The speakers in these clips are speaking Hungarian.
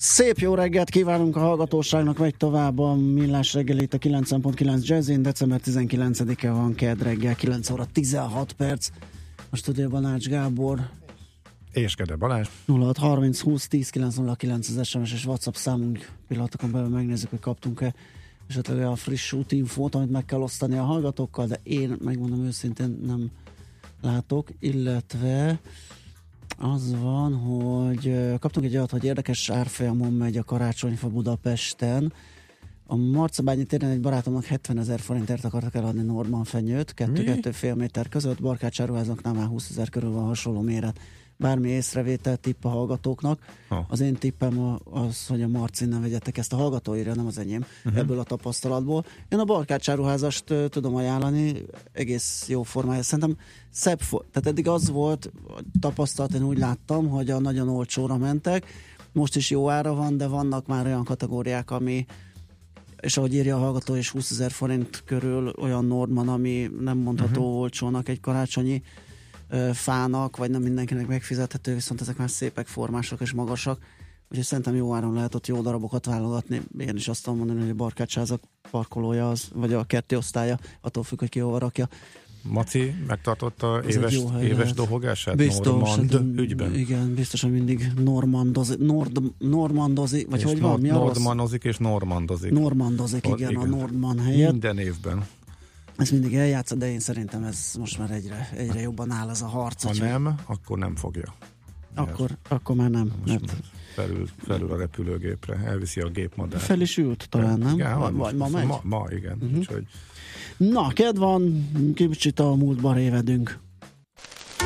Szép jó reggelt kívánunk a hallgatóságnak, megy tovább a millás reggel itt a 9.9 Jazzin, december 19-e van, kedd reggel, 9 óra 16 perc. A stúdióban Ács Gábor. És Kede Balázs. 06 30 20 10 909 az SMS és WhatsApp számunk pillanatokon belül megnézzük, hogy kaptunk-e esetleg a friss útinfót, amit meg kell osztani a hallgatókkal, de én megmondom őszintén nem látok, illetve az van, hogy kaptunk egy olyat, hogy érdekes árfolyamon megy a karácsonyfa Budapesten. A Marcabányi téren egy barátomnak 70 ezer forintért akartak eladni Norman fenyőt, 2-2,5 méter között, Barkács áruházaknál már 20 ezer körül van hasonló méret bármi észrevétel tipp a hallgatóknak. Ha. Az én tippem az, hogy a Marci nem vegyetek ezt a hallgatóira, nem az enyém, uh-huh. ebből a tapasztalatból. Én a barkácsáruházast tudom ajánlani, egész jó formája. Szerintem szebb, for- tehát eddig az volt tapasztalat, én úgy láttam, hogy a nagyon olcsóra mentek, most is jó ára van, de vannak már olyan kategóriák, ami és ahogy írja a hallgató, és 20 ezer forint körül olyan Norman, ami nem mondható uh-huh. olcsónak egy karácsonyi fának, vagy nem mindenkinek megfizethető, viszont ezek már szépek, formások és magasak. Úgyhogy szerintem jó áron lehet ott jó darabokat válogatni. Én is azt tudom mondani, hogy a barkácsházak parkolója az, vagy a kerti osztálya, attól függ, hogy ki hova rakja. Maci megtartotta éves, éves dohogását biztos, Normand hát, ügyben? Igen, biztosan mindig normandozik, nord, normandozik, vagy és hogy van? Mi Nordmanozik és normandozik. Normandozik, igen, igen, a Nordman helyett. Minden évben ezt mindig eljátsz, de én szerintem ez most már egyre, egyre jobban áll ez a harc. Ha nem, akkor nem fogja. Akkor, akkor már nem. Most mert... felül, felül a repülőgépre, elviszi a gépmadár. Fel is ült talán, nem? Igen, vagy, vagy ma megy? Ma, ma igen. Uh-huh. Úgyhogy... Na, kedv van, kicsit a múltban révedünk.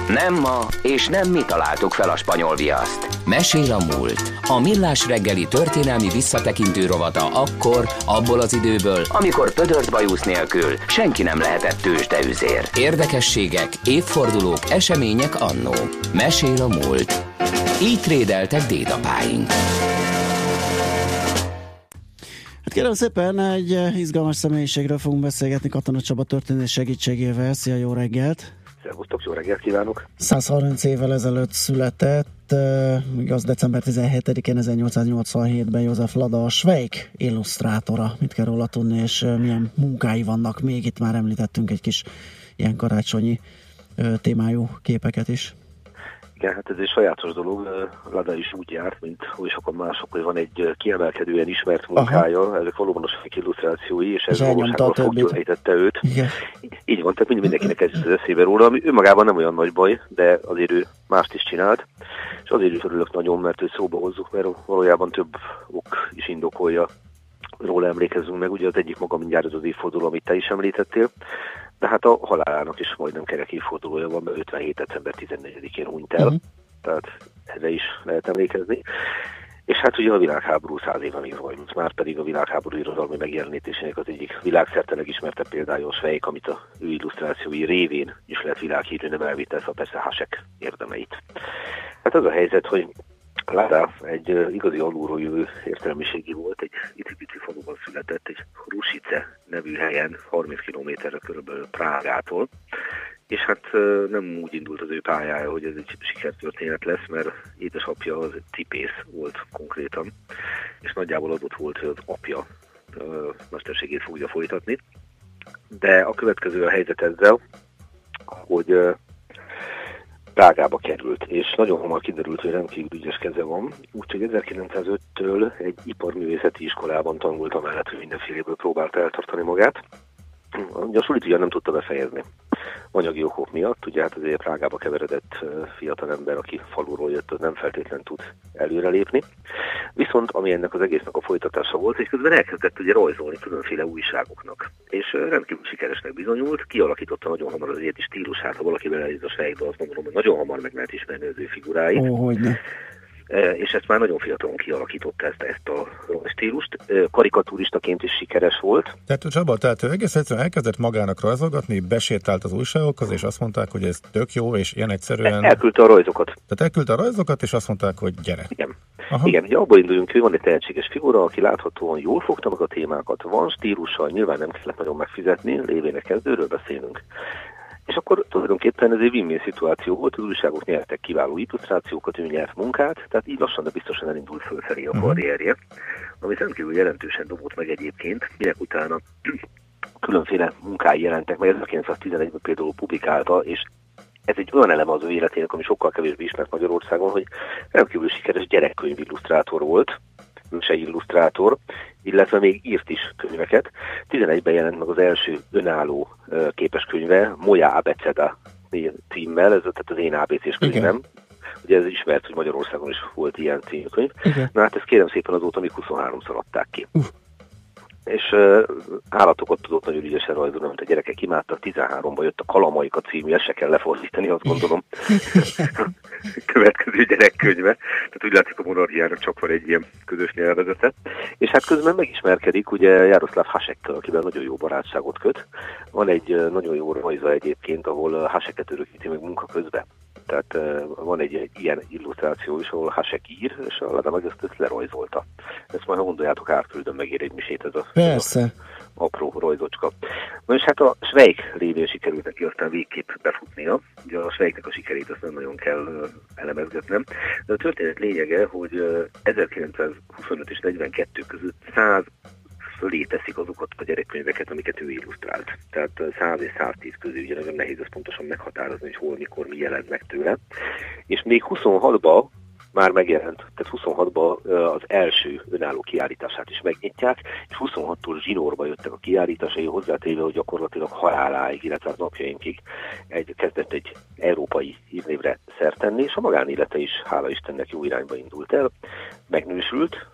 Nem ma, és nem mi találtuk fel a spanyol viaszt. Mesél a múlt. A millás reggeli történelmi visszatekintő rovata akkor, abból az időből, amikor pödört bajusz nélkül senki nem lehetett tőzsdeüzér. Érdekességek, évfordulók, események annó. Mesél a múlt. Így trédeltek dédapáink. Hát kérem szépen, egy izgalmas személyiségről fogunk beszélgetni Katona Csaba történés segítségével. Szia, jó reggelt! Szervusztok, jó reggelt kívánok! 130 évvel ezelőtt született, igaz, december 17-én 1887-ben József Lada a Schweik illusztrátora. Mit kell róla tudni, és milyen munkái vannak még? Itt már említettünk egy kis ilyen karácsonyi témájú képeket is. Igen, hát ez egy sajátos dolog. Lada is úgy járt, mint oly sokan mások, hogy van egy kiemelkedően ismert munkája, Aha. ezek valóban a illusztrációi, és ez valóságban foggyógyítette őt. Igen. Így van, tehát mind mindenkinek ez az eszébe róla, ami önmagában nem olyan nagy baj, de azért ő mást is csinált, és azért is örülök nagyon, mert ő szóba hozzuk, mert valójában több ok is indokolja róla emlékezzünk meg, ugye az egyik maga mindjárt az az évforduló, amit te is említettél, de hát a halálának is majdnem kerek évfordulója van, mert 57. december 14-én hunyt el, uh-huh. tehát erre is lehet emlékezni. És hát ugye a világháború száz éve még zajlott, már pedig a világháború irodalmi megjelenítésének az egyik világszerte legismertebb példája a Sveik, amit a ő illusztrációi révén is lehet világhírű, nem elvitte a persze Hasek érdemeit. Hát az a helyzet, hogy Lára egy igazi alulról jövő értelmiségi volt, egy icipici faluban született, egy Rusice nevű helyen, 30 kilométerre körülbelül Prágától, és hát nem úgy indult az ő pályája, hogy ez egy sikertörténet lesz, mert édesapja az cipész volt konkrétan, és nagyjából adott volt, hogy az apja mesterségét fogja folytatni. De a következő a helyzet ezzel, hogy Prágába került, és nagyon hamar kiderült, hogy rendkívül ügyes keze van, úgyhogy 1905-től egy iparművészeti iskolában tanult amellett, hogy mindenféléből próbálta eltartani magát. A sulit ugye nem tudta befejezni anyagi okok miatt, ugye hát azért Prágába keveredett fiatalember, aki faluról jött, az nem feltétlenül tud előrelépni. Viszont ami ennek az egésznek a folytatása volt, és közben elkezdett ugye rajzolni különféle újságoknak. És rendkívül sikeresnek bizonyult, kialakította nagyon hamar az éti stílusát, ha valaki belenéz a sejtbe, azt mondom, hogy nagyon hamar meg lehet ismerni az ő figuráit. Ó, hogy ne és ezt már nagyon fiatalon kialakította ezt, ezt a stílust. Karikatúristaként is sikeres volt. Tehát Csaba, tehát ő egész egyszerűen elkezdett magának rajzolgatni, besétált az újságokhoz, és azt mondták, hogy ez tök jó, és ilyen egyszerűen... Elküldte a rajzokat. Tehát elküldte a rajzokat, és azt mondták, hogy gyere. Igen. Aha. Igen, ugye abból induljunk, hogy van egy tehetséges figura, aki láthatóan jól fogta meg a témákat, van stílusa, nyilván nem kellett nagyon megfizetni, lévének kezdőről beszélünk. És akkor tulajdonképpen ez egy win-win szituáció volt, az újságok nyertek kiváló illusztrációkat, ő nyert munkát, tehát így lassan, de biztosan elindult fölfelé a uh-huh. karrierje, ami rendkívül jelentősen dobott meg egyébként, minek utána különféle munkái jelentek meg, 1911-ben például publikálta, és ez egy olyan eleme az ő életének, ami sokkal kevésbé ismert Magyarországon, hogy rendkívül sikeres gyerekkönyv illusztrátor volt, se illusztrátor, illetve még írt is könyveket. 11-ben jelent meg az első önálló képeskönyve, Moja Abeceda címmel, ez tehát az én ABC-s könyvem. Ugye ez ismert, hogy Magyarországon is volt ilyen című könyv. Na hát ezt kérem szépen azóta még 23-szor adták ki. Uh és állatokat tudott nagyon ügyesen rajzolni, mint a gyerekek imádtak, 13-ban jött a Kalamaika című, ezt se kell lefordítani, azt gondolom. Következő gyerekkönyve. Tehát úgy látszik a monarchiának csak van egy ilyen közös nyelvezete. És hát közben megismerkedik ugye Jaroszláv Hasekkel, akivel nagyon jó barátságot köt. Van egy nagyon jó rajza egyébként, ahol Haseket örökíti meg munka közben. Tehát van egy, egy ilyen illusztráció is, ahol Hasek ír, és a Lada meg ezt, ezt lerajzolta. Ezt majd ha gondoljátok, átküldöm megér egy misét ez a, Persze. Ez a apró rajzocska. Na és hát a Schweik lévén sikerült neki aztán végképp befutnia. Ugye a Schweiknek a sikerét azt nem nagyon kell elemezgetnem. De a történet lényege, hogy 1925 és 42 között 100 fölé azokat a gyerekkönyveket, amiket ő illusztrált. Tehát 100 és 110 közé ugye nagyon nehéz ezt pontosan meghatározni, hogy hol, mikor, mi jelent meg tőle. És még 26-ba már megjelent, tehát 26-ban az első önálló kiállítását is megnyitják, és 26-tól zsinórba jöttek a kiállításai hozzátéve, hogy gyakorlatilag haláláig, illetve az napjainkig egy, kezdett egy európai hírnévre szert tenni, és a magánélete is, hála Istennek, jó irányba indult el, megnősült,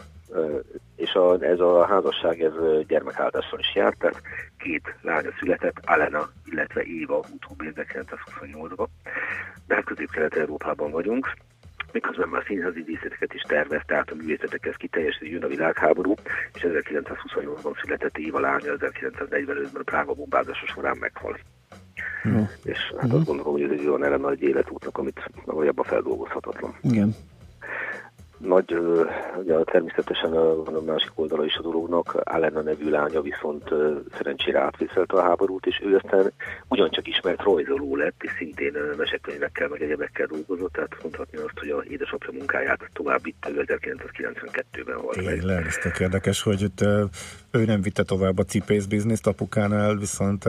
és a, ez a házasság ez gyermekáldással is járt, tehát két lánya született, Alena, illetve Éva utóbbi 1928-ban, de hát közép-kelet-európában vagyunk, miközben már színházi díszleteket is tervez, tehát a művészetekhez kiteljesedő jön a világháború, és 1928-ban született Éva lánya, 1945-ben a Prága bombázása során meghal. Mm. És hát mm. azt gondolom, hogy ez egy olyan eleme egy életútnak, amit valójában feldolgozhatatlan. Igen nagy, ugye természetesen van a másik oldala is a dolognak, Alena nevű lánya viszont szerencsére átvészelte a háborút, és ő aztán ugyancsak ismert rajzoló lett, és szintén mesekönyvekkel, meg egyebekkel dolgozott, tehát mondhatni azt, hogy a édesapja munkáját tovább vitte 1992-ben volt. Tényleg, ez tök érdekes, hogy ő nem vitte tovább a cipész bizniszt apukánál, viszont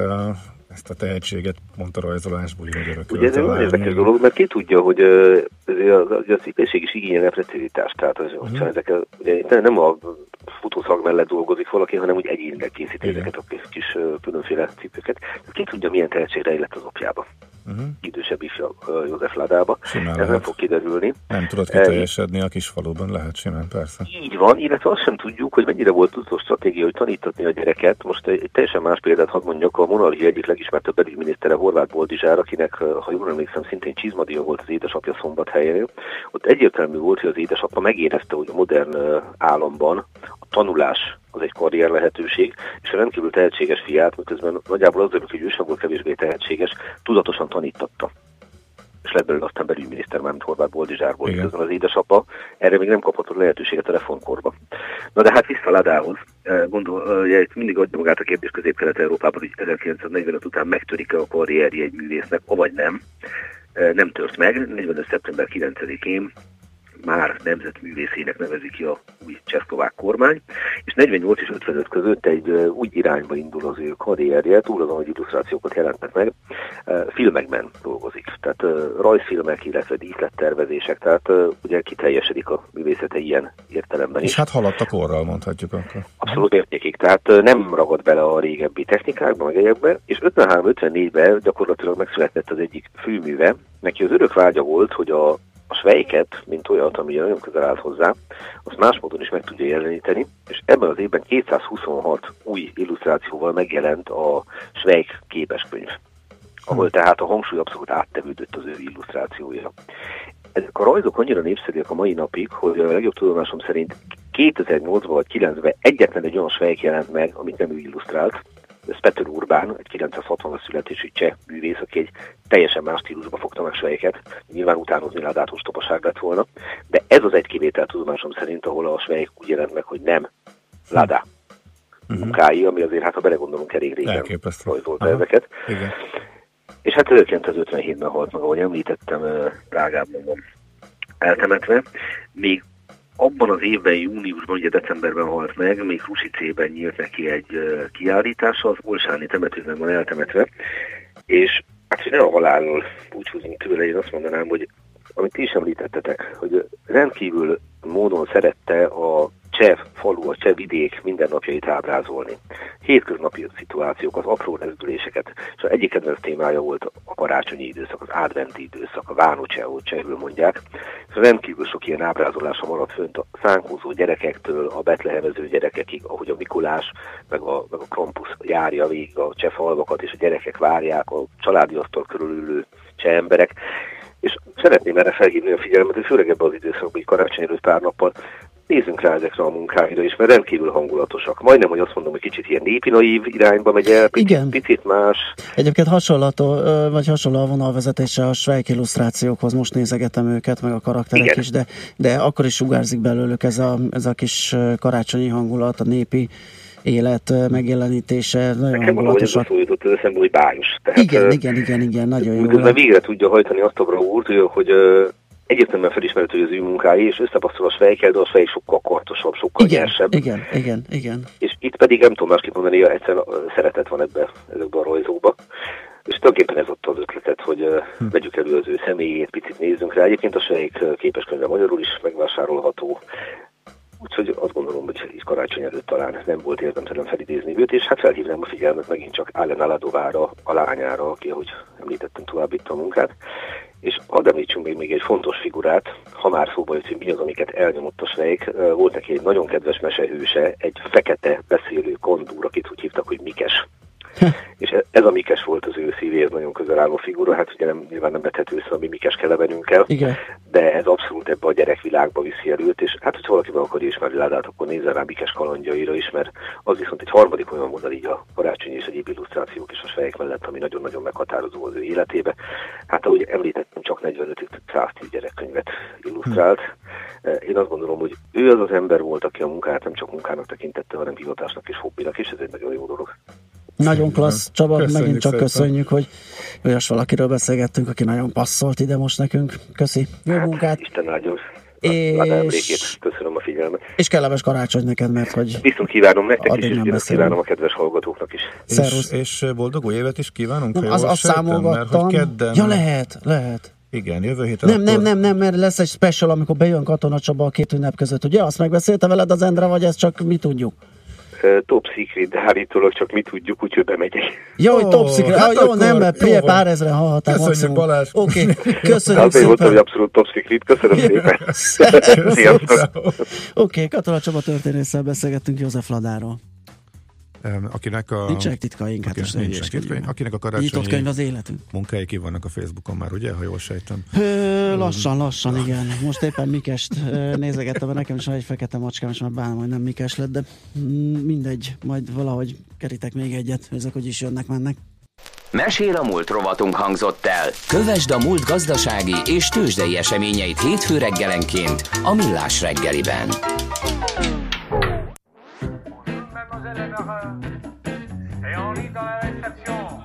ezt a tehetséget pont a rajzolásból így. Ugye ez egy nagyon érdekes dolog, mert ki tudja, hogy a, a szépesség is igényel precizitást, tehát az, uh-huh. ezek, ugye, nem a futószag mellett dolgozik valaki, hanem úgy egyénileg készít ezeket a kis, kis különféle cipőket. Ki tudja, milyen tehetség rejlett az apjába uh-huh. idősebb ifja József Ládába. Simán Ez lehet. nem fog kiderülni. Nem tudod kiteljesedni a kis faluban, lehet simán, persze. Így van, illetve azt sem tudjuk, hogy mennyire volt tudó stratégia, hogy tanítatni a gyereket. Most egy, teljesen más példát hadd mondjak, a monarchia egyik legismertebb belügyminisztere Horváth Boldizsár, akinek, ha jól emlékszem, szintén csizmadia volt az édesapja szombathelyén. Ott egyértelmű volt, hogy az édesapja megérezte, hogy a modern államban a tanulás az egy karrier lehetőség, és a rendkívül tehetséges fiát, miközben nagyjából az hogy ő sem volt kevésbé tehetséges, tudatosan tanítatta és lett belőle aztán belügyminiszter, mármint Horváth volt, közben az édesapa, erre még nem kapott lehetőséget a reformkorba. Na de hát vissza Ladához, gondol, ugye, mindig adja magát a kérdés Közép-Kelet-Európában, hogy 1945 után megtörik-e a karrierje egy művésznek, avagy nem. Nem tört meg, 45. szeptember 9-én már nemzetművészének nevezi ki a új csehszlovák kormány, és 48 és 55 között egy úgy irányba indul az ő karrierje, túl azon, hogy illusztrációkat jelentek meg, filmekben dolgozik. Tehát rajzfilmek, illetve díszlettervezések, tehát ugye kiteljesedik a művészete ilyen értelemben és is. hát haladt a korral, mondhatjuk akkor. Abszolút értékig, tehát nem ragad bele a régebbi technikákba, meg egyebben, és 53-54-ben gyakorlatilag megszületett az egyik főműve, neki az örök vágya volt, hogy a a svejket, mint olyat, ami nagyon közel állt hozzá, azt más módon is meg tudja jeleníteni, és ebben az évben 226 új illusztrációval megjelent a Svejk képeskönyv, ahol hm. tehát a hangsúly abszolút áttevődött az ő illusztrációja. ezek a rajzok annyira népszerűek a mai napig, hogy a legjobb tudomásom szerint 2008-ban vagy 2009-ben egyetlen egy olyan svejk jelent meg, amit nem ő illusztrált. Ez Peter Urbán, egy 960-as születésű cseh művész, aki egy teljesen más stílusba fogta meg svejket. Nyilván utánozni ládát ostobaság lett volna. De ez az egy kivétel tudomásom szerint, ahol a svejk úgy jelent meg, hogy nem ládá uh-huh. munkái, ami azért, hát ha belegondolunk, elég régen rajzolta ezeket. Igen. És hát 1957-ben halt meg, ahogy említettem, Prágában van eltemetve. Még abban az évben, júniusban, ugye decemberben halt meg, még Rusicében nyílt neki egy kiállítása, az Olsáni temetőben van eltemetve, és hát, hogy ne a halálról búcsúzunk tőle, én azt mondanám, hogy amit ti is említettetek, hogy rendkívül módon szerette a cseh falu, a cseh vidék mindennapjait ábrázolni. Hétköznapi szituációk, az apró rezdüléseket, és az egyik kedvenc témája volt a karácsonyi időszak, az adventi időszak, a Vánocsehó csehül mondják, és rendkívül sok ilyen ábrázolása maradt fönt a szánkózó gyerekektől, a betlehemező gyerekekig, ahogy a Mikulás, meg a, meg a Krampus járja végig a cseh falvakat, és a gyerekek várják a családi asztal körülülő cseh emberek, és szeretném erre felhívni a figyelmet, hogy főleg ebben az időszakban, hogy karácsony előtt pár nappal nézzünk rá ezekre a munkáira is, mert rendkívül hangulatosak. Majdnem, hogy azt mondom, hogy kicsit ilyen népi naív irányba megy el, picit, Igen. picit más. Egyébként hasonlató, vagy hasonló a vonalvezetése a Schweik illusztrációkhoz, most nézegetem őket, meg a karakterek Igen. is, de, de akkor is sugárzik belőlük ez a, ez a kis karácsonyi hangulat, a népi élet megjelenítése, nagyon Nekem hangulatosak. Nekem jutott eszembe, hogy bájos. Tehát, igen, igen, igen, igen, nagyon jó. Miközben végre tudja hajtani azt a bravúrt, hogy egyértelműen felismerhető, hogy az ő munkái, és összepasszol a svejkel, de a svejk sokkal kartosabb, sokkal igen, nyersebb. Igen, igen, igen. És itt pedig nem tudom másképp mondani, egyszer szeretet van ebbe, ezekben a rajzókba. És tulajdonképpen ez ott az ötletet, hogy hm. vegyük elő az ő személyét, picit nézzünk rá. Egyébként a svejk képeskönyve magyarul is megvásárolható. Úgyhogy azt gondolom, hogy így karácsony előtt talán nem volt érdemtelen felidézni őt, és hát felhívnám a figyelmet megint csak Allen Aladovára, a lányára, aki, ahogy említettem, továbbítta a munkát. És hadd említsünk még, még egy fontos figurát, ha már szóba jött, hogy mi az, amiket elnyomott a Svejk. Volt neki egy nagyon kedves mesehőse, egy fekete beszélő kondúr, akit úgy hívtak, hogy Mikes. és ez a Mikes volt az ő szívéhez nagyon közel álló figura, hát ugye nem, nyilván nem vethető össze a mi Mikes kelevenünkkel, Igen. de ez abszolút ebbe a gyerekvilágba viszi előtt, és hát, hogyha valaki meg akarja ismerni Ládát, akkor nézzen rá Mikes kalandjaira is, mert az viszont egy harmadik olyan modell így a karácsony és egyéb illusztrációk is a svejek mellett, ami nagyon-nagyon meghatározó az ő életébe. Hát ahogy említettem, csak 45-110 gyerekkönyvet illusztrált. Hm. Én azt gondolom, hogy ő az az ember volt, aki a munkát nem csak munkának tekintette, hanem hivatásnak és hobbinak, és ez egy nagyon jó dolog. Nagyon klassz, Csaba, köszönjük megint csak szépen. köszönjük, hogy olyas valakiről beszélgettünk, aki nagyon passzolt ide most nekünk. Köszi, jó hát, munkát! Isten áldjon! És... Köszönöm a figyelmet. És kellemes karácsony neked, mert hogy... Viszont kívánom nektek is, és kívánom a kedves hallgatóknak is. És, és boldog új évet is kívánunk, nem, az, azt számolgattam. Mert, kedden... Ja, lehet, lehet. Igen, jövő héten Nem, akkor... nem, nem, nem, mert lesz egy special, amikor bejön Katona Csaba a két ünnep között. Ugye azt megbeszélte veled az Endre, vagy ezt csak mi tudjuk? Top secret, de állítólag csak mi tudjuk, úgyhogy bemegyek. Jó, hogy top secret. Hát ah, jó, nem, mert jó pár ezre hallhatták Köszönjük Balázs. Oké, okay. köszönjük hát, szépen. Volt, hogy abszolút top secret. Köszönöm szépen. Oké, okay, Katona Csaba történésszel beszélgettünk József Ladáról akinek a... Nincsenek titkaink, hát most nincsenek titkaink. Akinek a karácsonyi Nyitott könyv az életünk. Munkái ki vannak a Facebookon már, ugye, ha jól sejtem? Hő, lassan, lassan, igen. Most éppen Mikest nézegettem, mert nekem is van egy fekete macskám, és már bánom, hogy nem Mikes lett, de mindegy, majd valahogy kerítek még egyet, ezek hogy is jönnek, mennek. Mesél a múlt rovatunk hangzott el. Kövesd a múlt gazdasági és tőzsdei eseményeit hétfő reggelenként a Millás reggeliben. Et on lit dans la réception.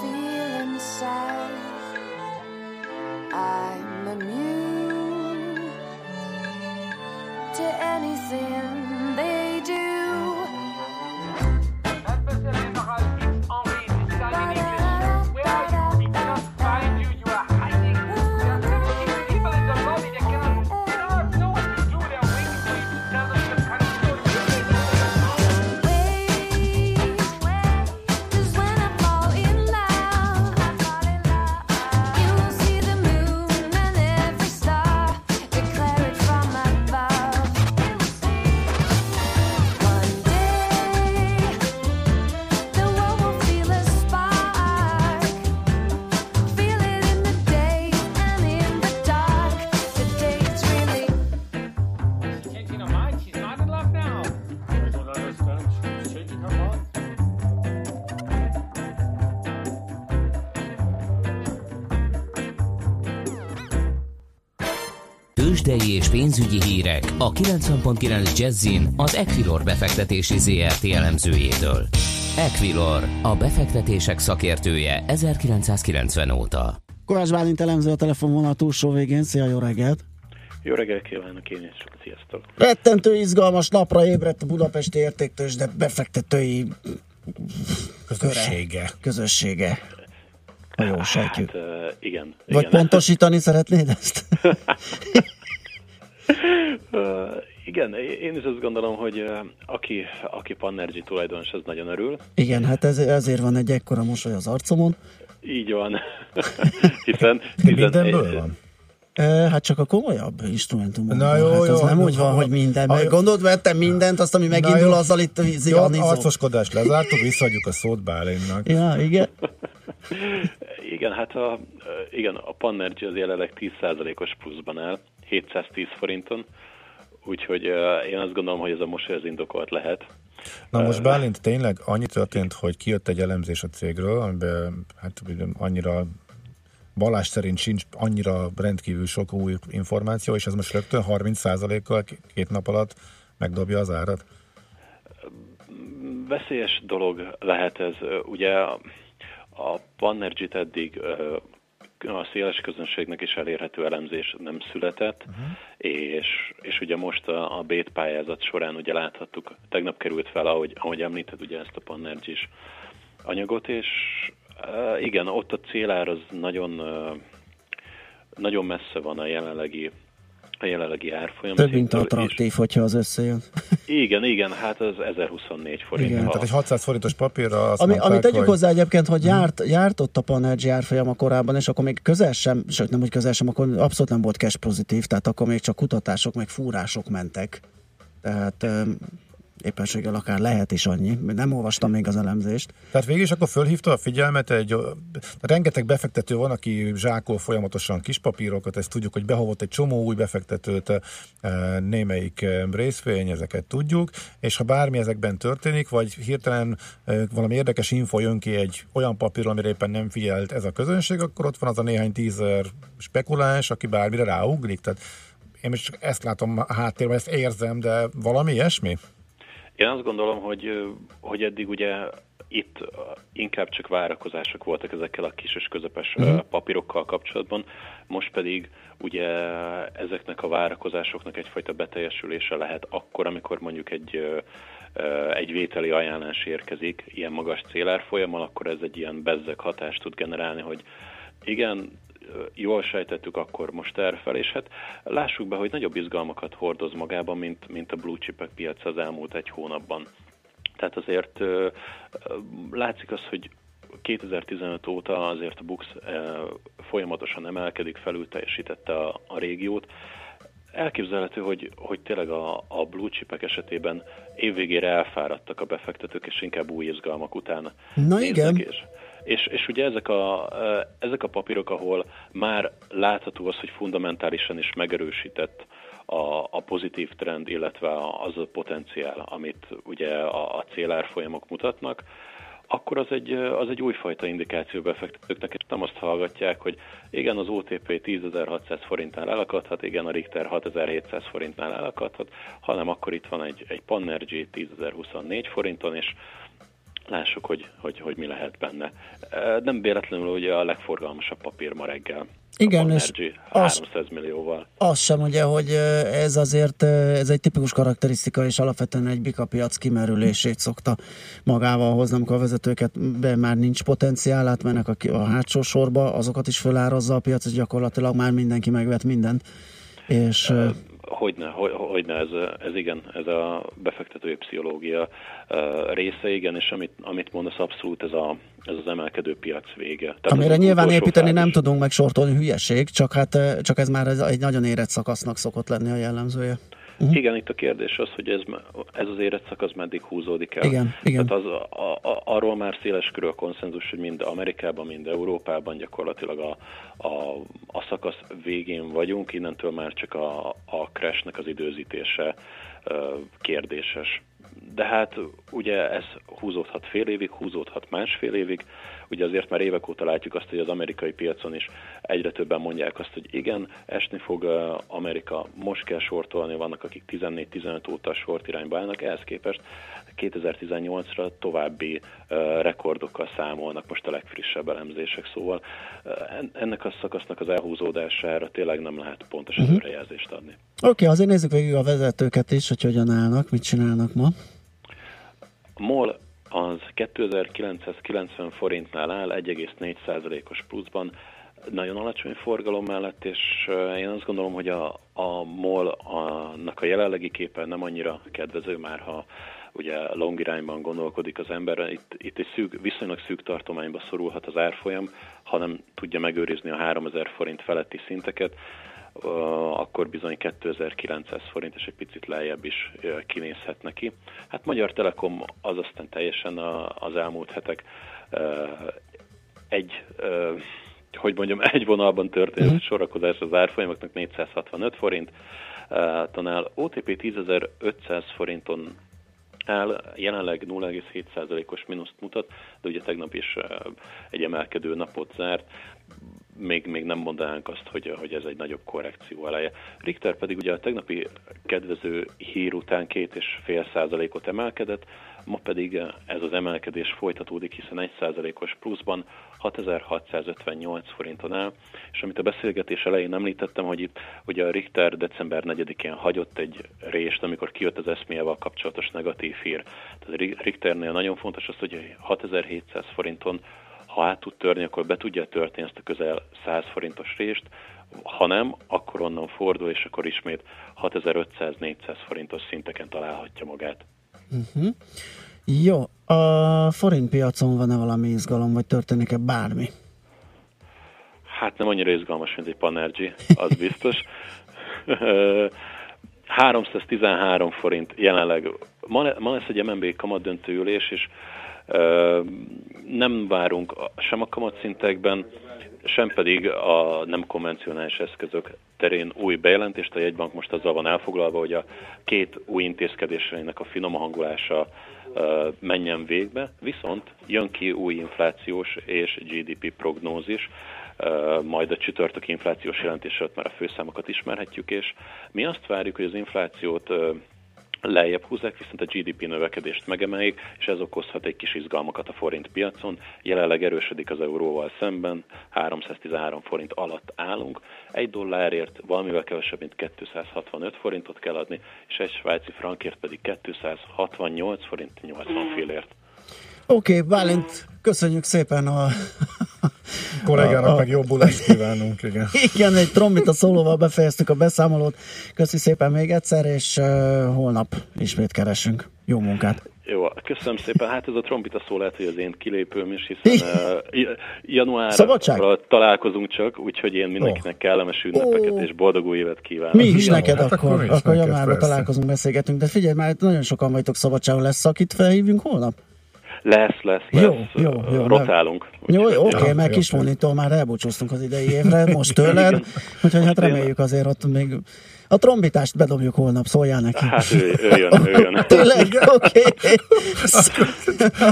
feel inside. I'm immune to anything. És pénzügyi hírek a 90.9 Jazzin az Equilor befektetési ZRT elemzőjétől. Equilor, a befektetések szakértője 1990 óta. Kovács Bálint elemző a telefonvonal túlsó végén. Szia, jó reggelt! Jó reggelt kívánok én is, sziasztok! Rettentő izgalmas napra ébredt a Budapesti Értéktős, de befektetői közössége. közössége. Ha jól sejtjük. Hát, uh, igen. Vagy igen. pontosítani szeretnéd ezt? Uh, igen, én is azt gondolom, hogy uh, aki, aki Pannergy tulajdonos, az nagyon örül. Igen, hát ez, ezért van egy ekkora mosoly az arcomon. Így van. hiszen, Mindenből van. Hát csak a komolyabb instrumentumok. Na jó, hát az jó, nem úgy van, hogy minden. A, Gondolod, vettem mindent, azt, ami megindul, azzal itt vízi Jó, arcoskodást lezártuk, visszadjuk a szót Bálinnak. Ja, igen. igen, hát a, igen, a Pannergy az jelenleg 10%-os pluszban áll. 710 forinton, úgyhogy én azt gondolom, hogy ez a mosoly az indokolt lehet. Na most Bálint tényleg annyi történt, hogy kijött egy elemzés a cégről, amiben hát annyira Balázs szerint sincs annyira rendkívül sok új információ, és ez most rögtön 30%-kal két nap alatt megdobja az árat? Veszélyes dolog lehet ez. Ugye a Panergy eddig a széles közönségnek is elérhető elemzés nem született, uh-huh. és, és ugye most a, a BÉT pályázat során ugye láthattuk, tegnap került fel, ahogy, ahogy említed ugye ezt a Pannergy anyagot, és uh, igen, ott a célár az nagyon, uh, nagyon messze van a jelenlegi a jelenlegi árfolyam. Több, mint attraktív, és... hogyha az összejön. Igen, igen, hát az 1024 forint. Igen. Tehát egy 600 forintos papírra azt Ami, mondták, Amit tegyük hogy... hozzá egyébként, hogy mhm. járt, járt ott a Panergy árfolyama korábban, és akkor még közel sem, sőt nem, hogy közel sem, akkor abszolút nem volt cash pozitív, tehát akkor még csak kutatások, meg fúrások mentek. Tehát éppenséggel akár lehet is annyi, nem olvastam még az elemzést. Tehát végül is akkor fölhívta a figyelmet, egy, rengeteg befektető van, aki zsákol folyamatosan kis papírokat, ezt tudjuk, hogy behovott egy csomó új befektetőt, némelyik részvény, ezeket tudjuk, és ha bármi ezekben történik, vagy hirtelen valami érdekes info jön ki egy olyan papírról, amire éppen nem figyelt ez a közönség, akkor ott van az a néhány tízer spekuláns, aki bármire ráugrik. Tehát én most ezt látom a háttérben, ezt érzem, de valami ilyesmi? Én azt gondolom, hogy, hogy eddig ugye itt inkább csak várakozások voltak ezekkel a kis és közepes uh-huh. papírokkal kapcsolatban, most pedig ugye ezeknek a várakozásoknak egyfajta beteljesülése lehet akkor, amikor mondjuk egy egy vételi ajánlás érkezik ilyen magas célárfolyammal, akkor ez egy ilyen bezzeg hatást tud generálni, hogy igen, jól sejtettük, akkor most erre fel, és hát lássuk be, hogy nagyobb izgalmakat hordoz magában, mint, mint a blue chipek piac az elmúlt egy hónapban. Tehát azért látszik az, hogy 2015 óta azért a Bux folyamatosan emelkedik, felül teljesítette a, a régiót. Elképzelhető, hogy, hogy tényleg a, a blue chipek esetében évvégére elfáradtak a befektetők, és inkább új izgalmak után Na igen. És, és, és ugye ezek a, ezek a papírok, ahol már látható az, hogy fundamentálisan is megerősített a, a pozitív trend, illetve az a potenciál, amit ugye a, a célárfolyamok mutatnak, akkor az egy, az egy újfajta indikáció befektetőknek, és nem azt hallgatják, hogy igen, az OTP 10.600 forintnál elakadhat, igen, a Richter 6.700 forintnál elakadhat, hanem akkor itt van egy, egy Panergy 10.024 forinton, és lássuk, hogy, hogy, hogy mi lehet benne. Nem véletlenül ugye a legforgalmasabb papír ma reggel. Igen, és 300 az, millióval. Az sem ugye, hogy ez azért ez egy tipikus karakterisztika, és alapvetően egy bika piac kimerülését szokta magával hozni, amikor a vezetőket be már nincs potenciál, átmennek a, a hátsó sorba, azokat is fölárazza a piac, és gyakorlatilag már mindenki megvet mindent. És, Hogyne, hogy, hogyne ez, ez igen, ez a befektetői pszichológia része, igen, és amit, amit mondasz, abszolút ez, a, ez az emelkedő piac vége. Tehát Amire nyilván építeni nem tudunk meg sortolni hülyeség, csak hát csak ez már egy nagyon érett szakasznak szokott lenni a jellemzője. Uh-huh. Igen, itt a kérdés az, hogy ez, ez az érett szakasz meddig húzódik el. Igen, igen. Tehát az, a, a, arról már széles körül a konszenzus, hogy mind Amerikában, mind Európában gyakorlatilag a, a, a szakasz végén vagyunk, innentől már csak a, a crashnek az időzítése kérdéses. De hát ugye ez húzódhat fél évig, húzódhat másfél évig, Ugye azért már évek óta látjuk azt, hogy az amerikai piacon is egyre többen mondják azt, hogy igen, esni fog Amerika, most kell sortolni, vannak akik 14-15 óta sort irányba állnak, ehhez képest 2018-ra további rekordokkal számolnak most a legfrissebb elemzések, szóval ennek a szakasznak az elhúzódására tényleg nem lehet pontos uh-huh. előrejelzést adni. Oké, okay, azért nézzük végig a vezetőket is, hogy hogyan állnak, mit csinálnak ma. A MOL az 2990 forintnál áll 1,4%-os pluszban, nagyon alacsony forgalom mellett, és én azt gondolom, hogy a, a MOL-nak a jelenlegi képe nem annyira kedvező már, ha ugye long irányban gondolkodik az ember, itt, itt egy szűk, viszonylag szűk tartományba szorulhat az árfolyam, hanem tudja megőrizni a 3000 forint feletti szinteket akkor bizony 2900 forint, és egy picit lejjebb is kinézhet neki. Hát Magyar Telekom az aztán teljesen az elmúlt hetek egy hogy mondjam, egy vonalban történt uh-huh. sorakozás az árfolyamoknak 465 forint, tanál OTP 10.500 forinton áll, jelenleg 0,7%-os mínuszt mutat, de ugye tegnap is egy emelkedő napot zárt még, még nem mondanánk azt, hogy, hogy ez egy nagyobb korrekció eleje. Richter pedig ugye a tegnapi kedvező hír után két és fél százalékot emelkedett, ma pedig ez az emelkedés folytatódik, hiszen egy százalékos pluszban 6658 forinton áll, és amit a beszélgetés elején említettem, hogy itt ugye a Richter december 4-én hagyott egy rést, amikor kijött az eszméjával kapcsolatos negatív hír. Tehát Richternél nagyon fontos az, hogy 6700 forinton ha át tud törni, akkor be tudja törni ezt a közel 100 forintos rést, ha nem, akkor onnan fordul, és akkor ismét 6500-400 forintos szinteken találhatja magát. Uh-huh. Jó, a forint piacon van-e valami izgalom, vagy történik-e bármi? Hát nem annyira izgalmas, mint egy Panergy, az biztos. 313 forint jelenleg. Ma, ma lesz egy MNB kamat döntőülés, és nem várunk sem a kamatszintekben, sem pedig a nem konvencionális eszközök terén új bejelentést. A jegybank most azzal van elfoglalva, hogy a két új intézkedéseinek a finom hangolása menjen végbe, viszont jön ki új inflációs és GDP prognózis, majd a csütörtök inflációs jelentés már a főszámokat ismerhetjük, és mi azt várjuk, hogy az inflációt lejjebb húzzák, viszont a GDP növekedést megemeljék, és ez okozhat egy kis izgalmakat a forint piacon. Jelenleg erősödik az euróval szemben, 313 forint alatt állunk. Egy dollárért valamivel kevesebb, mint 265 forintot kell adni, és egy svájci frankért pedig 268 forint 80 fillért. Oké, okay, Bálint, köszönjük szépen a... Kollégának a, a, meg jobbulást kívánunk, igen. Igen, egy trombita szólóval befejeztük a beszámolót. Köszi szépen még egyszer, és uh, holnap ismét keresünk. Jó munkát! Jó, köszönöm szépen. Hát ez a trombita szó lehet, hogy az én kilépőm is, hiszen uh, januárra találkozunk csak, úgyhogy én mindenkinek oh. kellemes ünnepeket oh. és boldog új évet kívánok. Mi is neked hát akkor, akkor, akkor januárban találkozunk, beszélgetünk, de figyelj, már nagyon sokan vagytok szabadságon, lesz akit felhívjunk holnap? Lesz, lesz, lesz. Jó, jó, jó. Rotálunk. Jó, jó oké, okay, meg kis monitól már elbúcsúztunk az idei évre, most tőled, úgyhogy hát reméljük azért ott még a trombitást bedobjuk holnap, szóljál neki. Hát ő, ő jön, ő jön. Tényleg? Oké. Okay.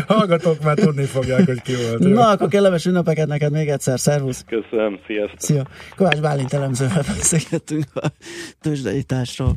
Hallgatók már tudni fogják, hogy ki volt. Jó? Na, akkor kellemes ünnepeket neked még egyszer, szervusz. Köszönöm, sziasztok. Szia. Kovács Bálint elemzővel beszélgettünk a tőzsdeításról.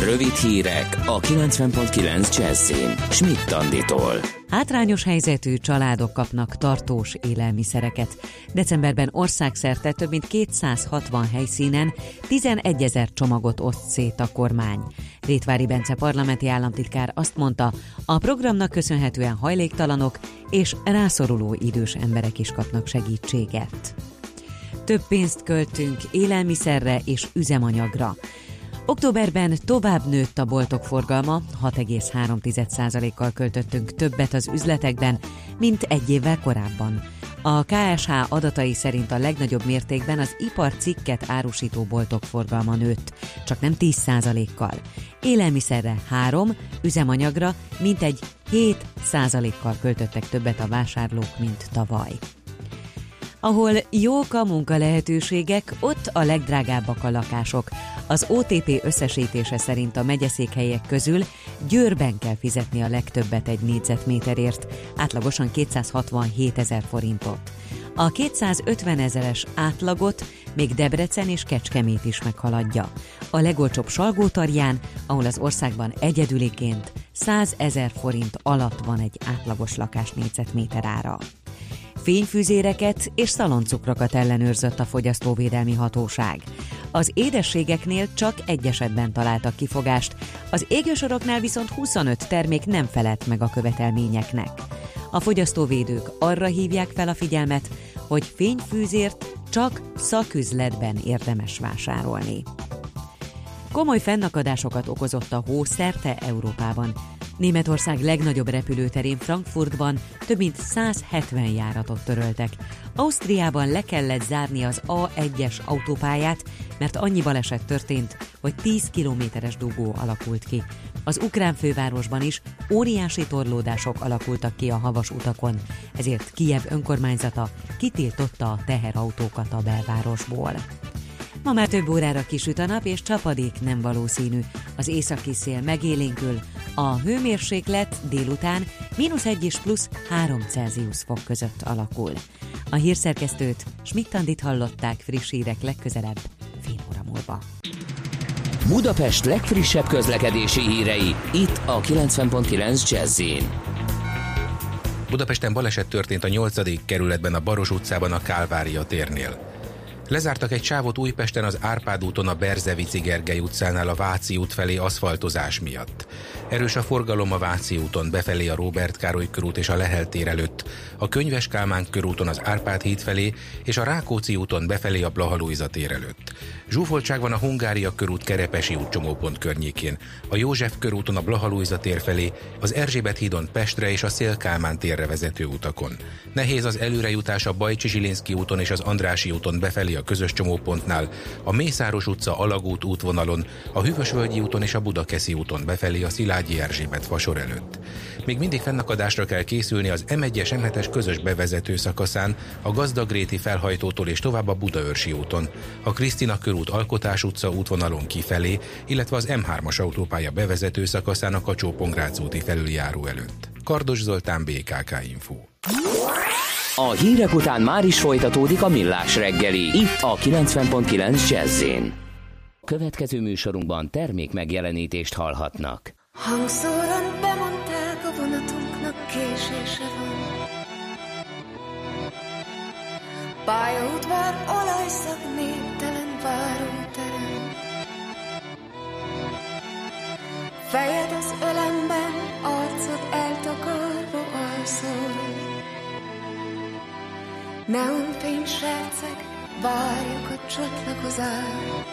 Rövid hírek a 90.9 Jazzin. Schmidt Anditól. Hátrányos helyzetű családok kapnak tartós élelmiszereket. Decemberben országszerte több mint 260 helyszínen 11 ezer csomagot oszt szét a kormány. Rétvári Bence parlamenti államtitkár azt mondta, a programnak köszönhetően hajléktalanok és rászoruló idős emberek is kapnak segítséget. Több pénzt költünk élelmiszerre és üzemanyagra. Októberben tovább nőtt a boltok forgalma, 6,3%-kal költöttünk többet az üzletekben, mint egy évvel korábban. A KSH adatai szerint a legnagyobb mértékben az iparcikket árusító boltok forgalma nőtt, csak nem 10%-kal. Élelmiszerre 3, üzemanyagra mintegy 7%-kal költöttek többet a vásárlók, mint tavaly. Ahol jók a munkalehetőségek, ott a legdrágábbak a lakások. Az OTP összesítése szerint a megyeszékhelyek közül Győrben kell fizetni a legtöbbet egy négyzetméterért, átlagosan 267 ezer forintot. A 250 ezeres átlagot még Debrecen és Kecskemét is meghaladja. A legolcsóbb Salgótarján, ahol az országban egyedüliként 100 ezer forint alatt van egy átlagos lakás négyzetméter ára. Fényfűzéreket és szaloncukrokat ellenőrzött a fogyasztóvédelmi hatóság. Az édességeknél csak egy esetben találtak kifogást, az égősoroknál viszont 25 termék nem felelt meg a követelményeknek. A fogyasztóvédők arra hívják fel a figyelmet, hogy fényfűzért csak szaküzletben érdemes vásárolni. Komoly fennakadásokat okozott a hó szerte Európában. Németország legnagyobb repülőterén Frankfurtban több mint 170 járatot töröltek. Ausztriában le kellett zárni az A1-es autópályát, mert annyi baleset történt, hogy 10 kilométeres dugó alakult ki. Az ukrán fővárosban is óriási torlódások alakultak ki a havas utakon, ezért Kijev önkormányzata kitiltotta a teherautókat a belvárosból. Ma már több órára kisüt a nap, és csapadék nem valószínű. Az északi szél megélénkül, a hőmérséklet délután mínusz 1 és plusz 3 Celsius fok között alakul. A hírszerkesztőt Schmidt-Tandit hallották friss hírek legközelebb fél óra múlva. Budapest legfrissebb közlekedési hírei itt a 90.9 jazz Budapesten baleset történt a 8. kerületben a Baros utcában a Kálvária térnél. Lezártak egy sávot Újpesten az Árpád úton a Berzevici Gergely utcánál a Váci út felé aszfaltozás miatt. Erős a forgalom a Váci úton befelé a Róbert Károly körút és a Lehel tér előtt, a Könyves Kálmán körúton az Árpád híd felé és a Rákóczi úton befelé a Blahalújza tér előtt. Zsúfoltság van a Hungária körút Kerepesi út csomópont környékén, a József körúton a Blahalújza tér felé, az Erzsébet hídon Pestre és a Szélkálmán térre vezető utakon. Nehéz az előrejutás a Bajcsi Zsilinszki úton és az Andrási úton befelé a közös csomópontnál, a Mészáros utca Alagút útvonalon, a Hűvösvölgyi úton és a Budakeszi úton befelé a Szilágyi Erzsébet fasor előtt. Még mindig fennakadásra kell készülni az M1-es M7-es közös bevezető szakaszán, a Gazdagréti felhajtótól és tovább a Budaörsi úton, a Krisztina körút Alkotás utca útvonalon kifelé, illetve az M3-as autópálya bevezető szakaszán a kacsó úti felüljáró előtt. Kardos Zoltán, BKK Info. A hírek után már is folytatódik a millás reggeli, itt a 90.9 jazz Következő műsorunkban termék megjelenítést hallhatnak. Hangszóran bemondták a vonatunknak késése van. Pályaudvar, olajszak, néptelen váróterem. Fejed az ölemben, arcod eltakarva alszol. Neonfényserceg, várjuk a csatlakozást.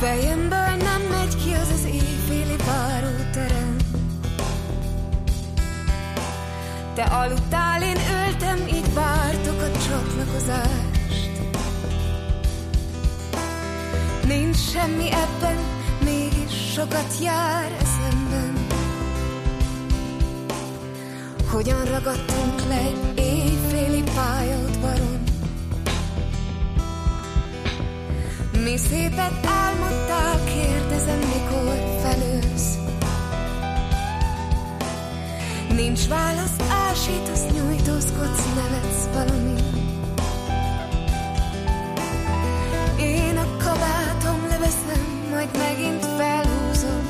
Fejemből nem megy ki az az éjféli váróterem. Te aludtál, én öltem, így vártok a csatlakozást. Nincs semmi ebben, mégis sokat jár eszemben. Hogyan ragadtunk le egy éjféli pályaudvaron Mi szépet álmodtál, kérdezem, mikor felősz. Nincs válasz, ásítasz, nyújtózkodsz, nevetsz valami. Én a kabátom leveszem, majd megint felhúzom.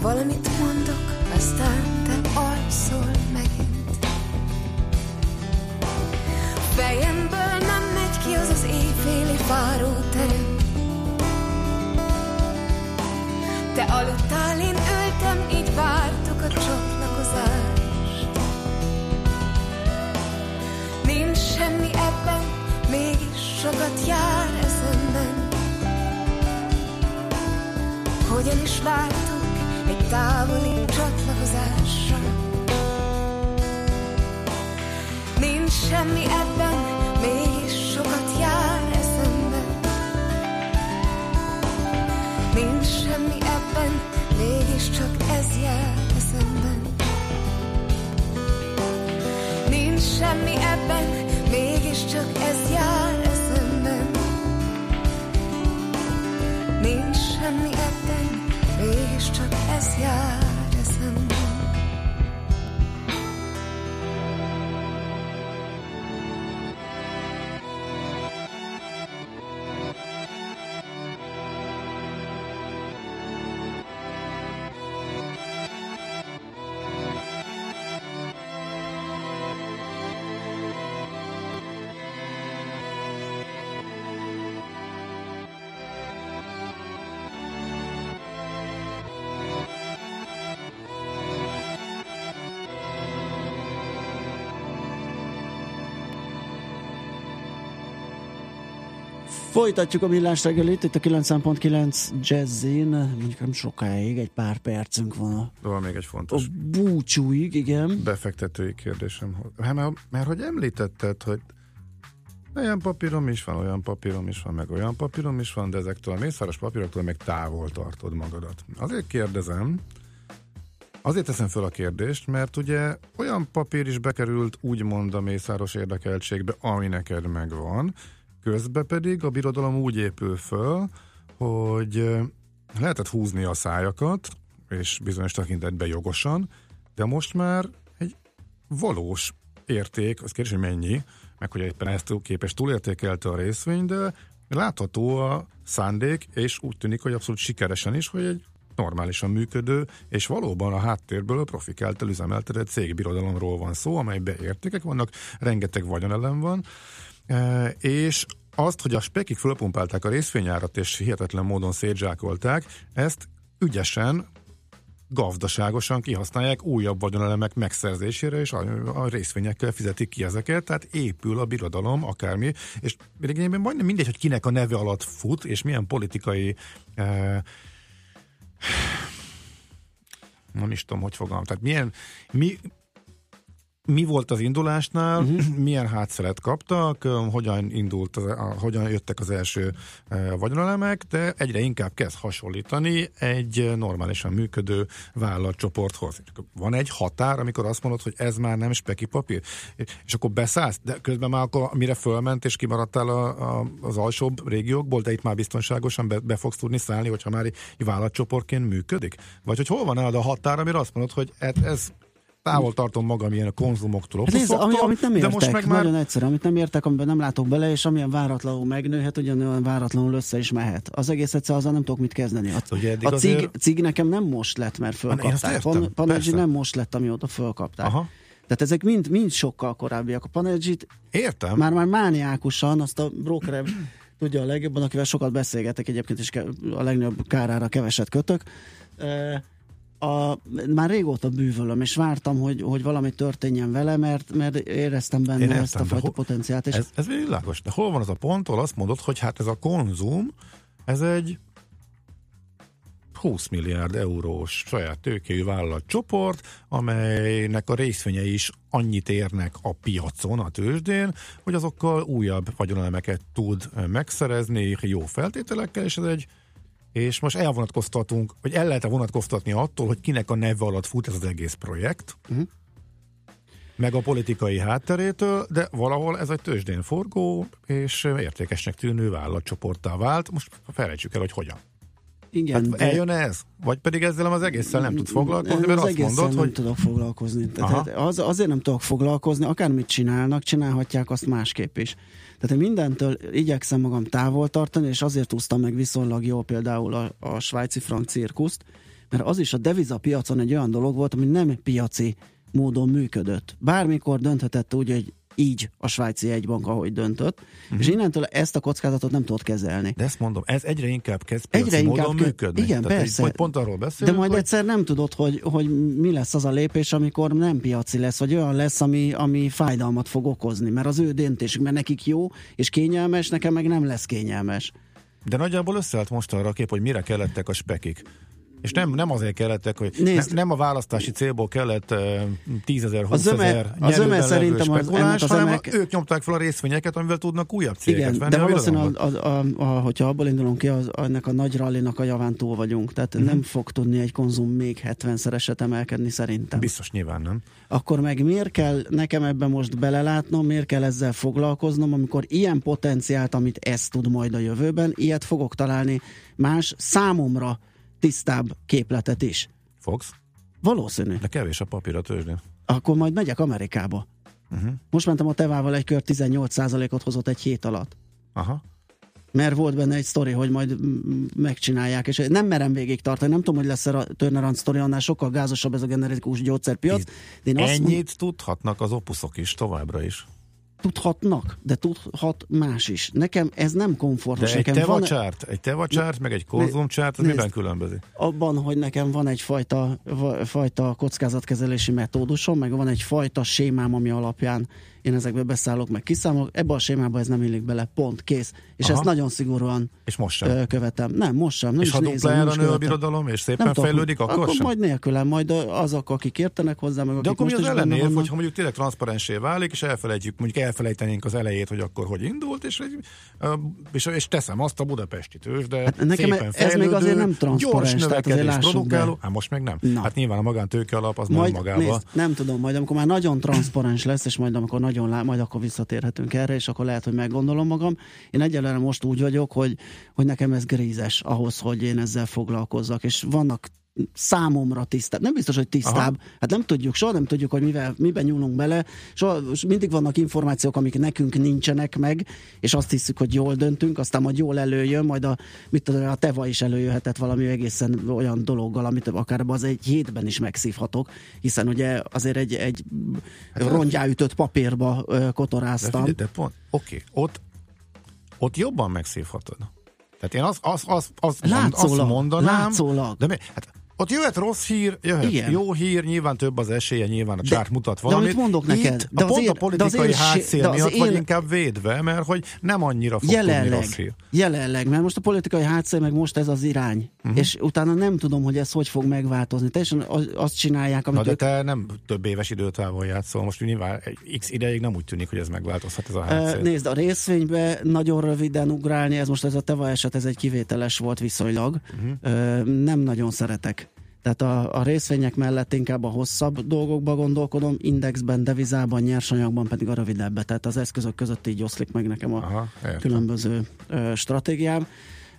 Valamit mondok, aztán te alszol fáró terem. Te aludtál, én öltem, így vártuk a csatlakozást. Nincs semmi ebben, mégis sokat jár eszemben. Hogyan is vártuk egy távoli csatlakozásra. Nincs semmi ebben, Semmi ebben, mégiscsak ez jár Folytatjuk a millás reggelit, itt a 9.9 Jazzin, mondjuk nem sokáig, egy pár percünk van a, van még egy fontos. A búcsúig, igen. Befektetői kérdésem. Hát, mert, mert hogy említetted, hogy olyan papírom is van, olyan papírom is van, meg olyan papírom is van, de ezektől a mészáros papíroktól még távol tartod magadat. Azért kérdezem, Azért teszem fel a kérdést, mert ugye olyan papír is bekerült úgymond a mészáros érdekeltségbe, ami neked megvan, Közben pedig a birodalom úgy épül föl, hogy lehetett húzni a szájakat, és bizonyos tekintetben jogosan, de most már egy valós érték, az kérdés, hogy mennyi, meg hogy éppen ezt képes túlértékelte a részvény, de látható a szándék, és úgy tűnik, hogy abszolút sikeresen is, hogy egy normálisan működő, és valóban a háttérből a profik által üzemeltetett cégbirodalomról van szó, amelyben értékek vannak, rengeteg vagyonelem van, és azt, hogy a spekik fölpumpálták a részvényárat, és hihetetlen módon szétzsákolták, ezt ügyesen gazdaságosan kihasználják újabb vagyonelemek megszerzésére, és a, részvényekkel fizetik ki ezeket, tehát épül a birodalom, akármi, és lényegében majdnem mindegy, hogy kinek a neve alatt fut, és milyen politikai eh, nem is tudom, hogy fogalmam, tehát milyen, mi, mi volt az indulásnál, uh-huh. milyen hátszelet kaptak, hogyan indult, az, hogyan jöttek az első vagyonelemek, de egyre inkább kezd hasonlítani egy normálisan működő vállalatcsoporthoz. Van egy határ, amikor azt mondod, hogy ez már nem speki papír, és akkor beszállsz, de közben már akkor mire fölment és kimaradtál a, a, az alsóbb régiókból, de itt már biztonságosan be, be fogsz tudni szállni, hogyha már egy vállalatcsoportként működik? Vagy hogy hol van nálad a határ, amire azt mondod, hogy ez, ez távol tartom magam ilyen a konzumoktól, hát nézd, ami, amit nem értek, de most meg már... nagyon egyszerű, amit nem értek, amiben nem látok bele, és amilyen váratlanul megnőhet, ugyanolyan váratlanul össze is mehet. Az egész egyszer azzal nem tudok mit kezdeni. A, Ugye a cig, azért... cig, nekem nem most lett, mert fölkapták. Pan, Panergy nem most lett, amióta fölkapták. Aha. Tehát ezek mind, mind sokkal korábbiak. A Panergy-t Értem. Már már mániákusan, azt a broker tudja a legjobban, akivel sokat beszélgetek egyébként, és a legnagyobb kárára keveset kötök a, már régóta bűvölöm, és vártam, hogy, hogy valami történjen vele, mert, mert éreztem benne Én ezt a fajta ho- potenciált. És... Ez, ez világos, de hol van az a pont, ahol azt mondod, hogy hát ez a konzum, ez egy 20 milliárd eurós saját tőkéjű vállalatcsoport, amelynek a részvényei is annyit érnek a piacon, a tőzsdén, hogy azokkal újabb vagyonelemeket tud megszerezni jó feltételekkel, és ez egy és most elvonatkoztatunk, vagy el lehet vonatkoztatni attól, hogy kinek a neve alatt fut ez az egész projekt, uh-huh. meg a politikai hátterétől, de valahol ez egy tőzsdén forgó, és értékesnek tűnő vállalatcsoporttá vált. Most felejtsük el, hogy hogyan. Igen, hát de... eljön ez? Vagy pedig ezzel az egésszel nem tudsz foglalkozni, mert az azt mondod, nem hogy... tudok foglalkozni. Tehát az, azért nem tudok foglalkozni, akármit csinálnak, csinálhatják azt másképp is. Tehát én mindentől igyekszem magam távol tartani, és azért úsztam meg viszonylag jó például a, a svájci frank cirkuszt, mert az is a devizapiacon egy olyan dolog volt, ami nem piaci módon működött. Bármikor dönthetett úgy, hogy így a svájci egybank, ahogy döntött, uh-huh. és innentől ezt a kockázatot nem tudod kezelni. De ezt mondom, ez egyre inkább kezd egyre inkább módon működni. Igen, Tehát persze. Egy, pont arról beszélünk, De majd hogy... egyszer nem tudod, hogy, hogy mi lesz az a lépés, amikor nem piaci lesz, vagy olyan lesz, ami, ami fájdalmat fog okozni, mert az ő döntésük, mert nekik jó és kényelmes, nekem meg nem lesz kényelmes. De nagyjából összeállt most arra a kép, hogy mire kellettek a spekik. És nem, nem azért kellettek, hogy ne, nem a választási célból kellett uh, 10 ezer, 20 ezer Az öme szerintem az, az hanem emek... ők nyomták fel a részvényeket, amivel tudnak újabb cégeket Igen, venni. de valószínűleg, a, a, a, a, hogyha abból indulunk ki, az, ennek a nagy rallinak a javán túl vagyunk. Tehát uh-huh. nem fog tudni egy konzum még 70-szereset emelkedni szerintem. Biztos nyilván nem. Akkor meg miért kell nekem ebben most belelátnom, miért kell ezzel foglalkoznom, amikor ilyen potenciált, amit ez tud majd a jövőben, ilyet fogok találni más számomra tisztább képletet is. Fogsz? Valószínű. De kevés a papír a tőzsdén. Akkor majd megyek Amerikába. Uh-huh. Most mentem a tevával egy kör 18%-ot hozott egy hét alatt. Aha. Mert volt benne egy sztori, hogy majd megcsinálják, és nem merem végig tartani. Nem tudom, hogy lesz a turnaround sztori, annál sokkal gázosabb ez a generikus gyógyszerpiac. De én Ennyit azt... tudhatnak az opuszok is továbbra is tudhatnak, de tudhat más is. Nekem ez nem komfortos. De egy nekem tevacsárt, van... egy tevacsárt, meg egy konzumcsárt, az miben különbözik? Abban, hogy nekem van egy fajta, fajta kockázatkezelési metódusom, meg van egy fajta sémám, ami alapján én ezekbe beszállok, meg kiszámolok, ebbe a sémába ez nem illik bele, pont, kész. És Aha. ezt nagyon szigorúan és most sem. követem. Nem, most sem. Nem és ha duplájára nő a birodalom, és szépen nem fejlődik, tudom, akkor, akkor sem? majd nélkülem, majd azok, akik értenek hozzá, meg akik De akkor most mi az ellenérv, hogyha mondjuk tényleg transzparensé válik, és elfelejtjük, mondjuk elfelejtenénk az elejét, hogy akkor hogy indult, és, és, és teszem azt a budapesti tős, de hát nekem szépen ez még azért nem transzparens, gyors tehát azért produkáló, hát most meg nem. Na. Hát nyilván a magántőke alap az majd, magában. Nézd, nem tudom, majd amikor már nagyon transzparens lesz, és majd amikor nagyon lá, majd akkor visszatérhetünk erre, és akkor lehet, hogy meggondolom magam. Én egyelőre most úgy vagyok, hogy, hogy nekem ez grízes ahhoz, hogy én ezzel foglalkozzak, és vannak számomra tisztább. Nem biztos, hogy tisztább. Aha. Hát nem tudjuk, soha nem tudjuk, hogy mivel, miben nyúlunk bele. Soha, mindig vannak információk, amik nekünk nincsenek meg, és azt hiszük, hogy jól döntünk, aztán majd jól előjön, majd a, mit tudom, a teva is előjöhetett valami egészen olyan dologgal, amit akár az egy hétben is megszívhatok, hiszen ugye azért egy, egy hát rongyáütött papírba kotoráztam. De, de pont, oké, okay, ott, ott jobban megszívhatod. Tehát én azt, azt, azt, azt, látszólag, azt mondanám, látszólag. de mi, hát ott jöhet rossz hír, jöhet Igen. jó hír, nyilván több az esélye, nyilván a csárt mutat valamit. De amit mondok neked, de a pont a politikai hátszél miatt vagy inkább védve, mert hogy nem annyira fog jelenleg, tudni rossz hír. Jelenleg, mert most a politikai hátszél, meg most ez az irány. Uh-huh. És utána nem tudom, hogy ez hogy fog megváltozni. Teljesen azt csinálják, amit Na de ők... te nem több éves időtávol játszol, most nyilván x ideig nem úgy tűnik, hogy ez megváltozhat ez a hátszél. Uh, nézd, a részvénybe nagyon röviden ugrálni, ez most ez a teva eset, ez egy kivételes volt viszonylag. Uh-huh. Uh, nem nagyon szeretek tehát a, a részvények mellett inkább a hosszabb dolgokba gondolkodom, indexben, devizában, nyersanyagban pedig a rövidebbe. Tehát az eszközök között így oszlik meg nekem a Aha, különböző ö, stratégiám.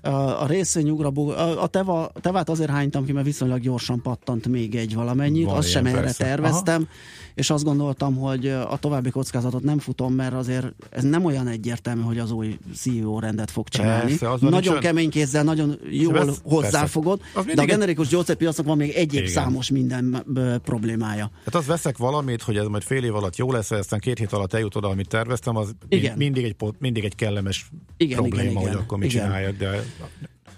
A, részvényugrabó, a, a teva, tevát azért hánytam ki, mert viszonylag gyorsan pattant még egy valamennyit, azt sem erre terveztem. Aha és azt gondoltam, hogy a további kockázatot nem futom, mert azért ez nem olyan egyértelmű, hogy az új CEO rendet fog csinálni. Persze, nagyon kemény kézzel, nagyon jól ez, hozzáfogod, de a generikus gyógyszerpiacnak van még egyéb Igen. számos minden problémája. Hát az veszek valamit, hogy ez majd fél év alatt jó lesz, aztán két hét alatt eljut oda, amit terveztem, az Igen. mindig egy, mindig egy kellemes igen, probléma, igen, igen. hogy akkor mit igen. csináljak, de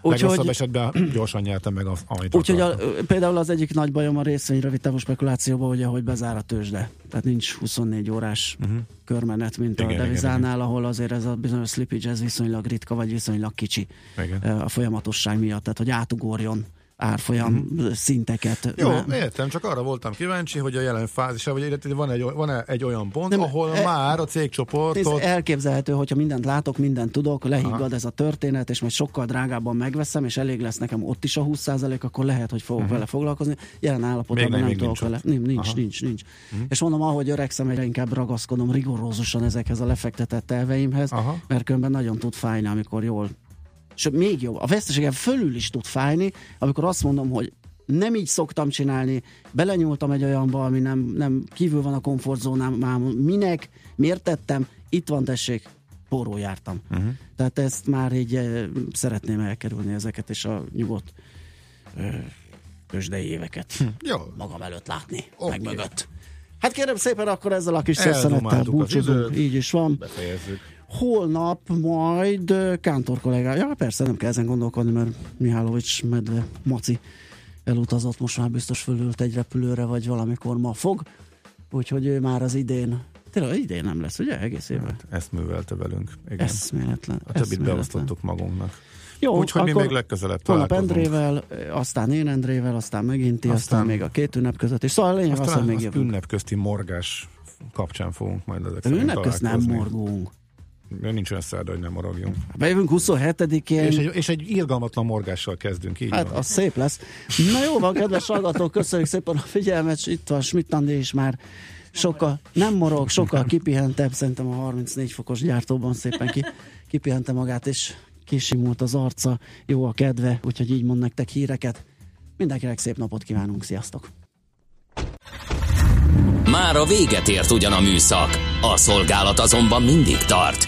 legrosszabb esetben gyorsan nyertem meg, amit Úgyhogy a, például az egyik nagy bajom a részvény rövid távú spekulációban, ugye, hogy bezár a tőzsde. Tehát nincs 24 órás uh-huh. körmenet, mint igen, a devizánál, igen, ahol azért ez a bizonyos slippage ez viszonylag ritka, vagy viszonylag kicsi igen. a folyamatosság miatt, tehát hogy átugorjon árfolyam mm-hmm. szinteket. Jó, már. értem, csak arra voltam kíváncsi, hogy a jelen fázisában, hogy van egy, van egy olyan pont, Nem, ahol e, már a cégcsoportot... Ez elképzelhető, hogyha mindent látok, mindent tudok, lehiggad Aha. ez a történet, és majd sokkal drágábban megveszem, és elég lesz nekem ott is a 20%, akkor lehet, hogy fogok uh-huh. vele foglalkozni. Jelen állapotban nem, nem tudok vele. Nincs, nincs, Aha. nincs, nincs. Uh-huh. És mondom, ahogy öregszem, egyre inkább ragaszkodom rigorózusan ezekhez a lefektetett elveimhez, Aha. mert különben nagyon tud fájni, amikor jól és még jobb, a veszteségem fölül is tud fájni, amikor azt mondom, hogy nem így szoktam csinálni, belenyúltam egy olyanba, ami nem, nem kívül van a komfortzónám, minek, miért tettem, itt van tessék, porró jártam. Uh-huh. Tehát ezt már így e, szeretném elkerülni ezeket, és a nyugodt e, kösdei éveket hm. Jó. magam előtt látni, okay. meg mögött. Hát kérem szépen, akkor ezzel a kis szeszenettel búcsúzunk. Így is van. Befejezzük holnap majd Kántor kollégája, ja persze nem kell ezen gondolkodni, mert Mihálovics medve Maci elutazott, most már biztos fölült egy repülőre, vagy valamikor ma fog, úgyhogy ő már az idén Tényleg idén nem lesz, ugye? Egész évben. Hát, ezt művelte velünk. Igen. Eszméletlen. A többit beosztottuk magunknak. Jó, Úgyhogy mi még legközelebb Holnap Endrével, aztán én Endrével, aztán megint ti, aztán, aztán, még a két ünnep között. És szóval a lényeg az, hogy még az ünnep közti morgás kapcsán fogunk majd ezek Ünnep közt nem morgunk. Nincs olyan szerda, hogy nem morogjunk. Bejövünk 27-én. És egy, és egy irgalmatlan morgással kezdünk, így Hát van. az szép lesz. Na jó van, kedves hallgatók, köszönjük szépen a figyelmet, itt van Schmidt Andi is már sokkal, nem morog, sokkal kipihentebb, szerintem a 34 fokos gyártóban szépen ki, kipihente magát, és kisimult az arca, jó a kedve, úgyhogy így mond nektek híreket. Mindenkinek szép napot kívánunk, sziasztok! Már a véget ért ugyan a műszak, a szolgálat azonban mindig tart,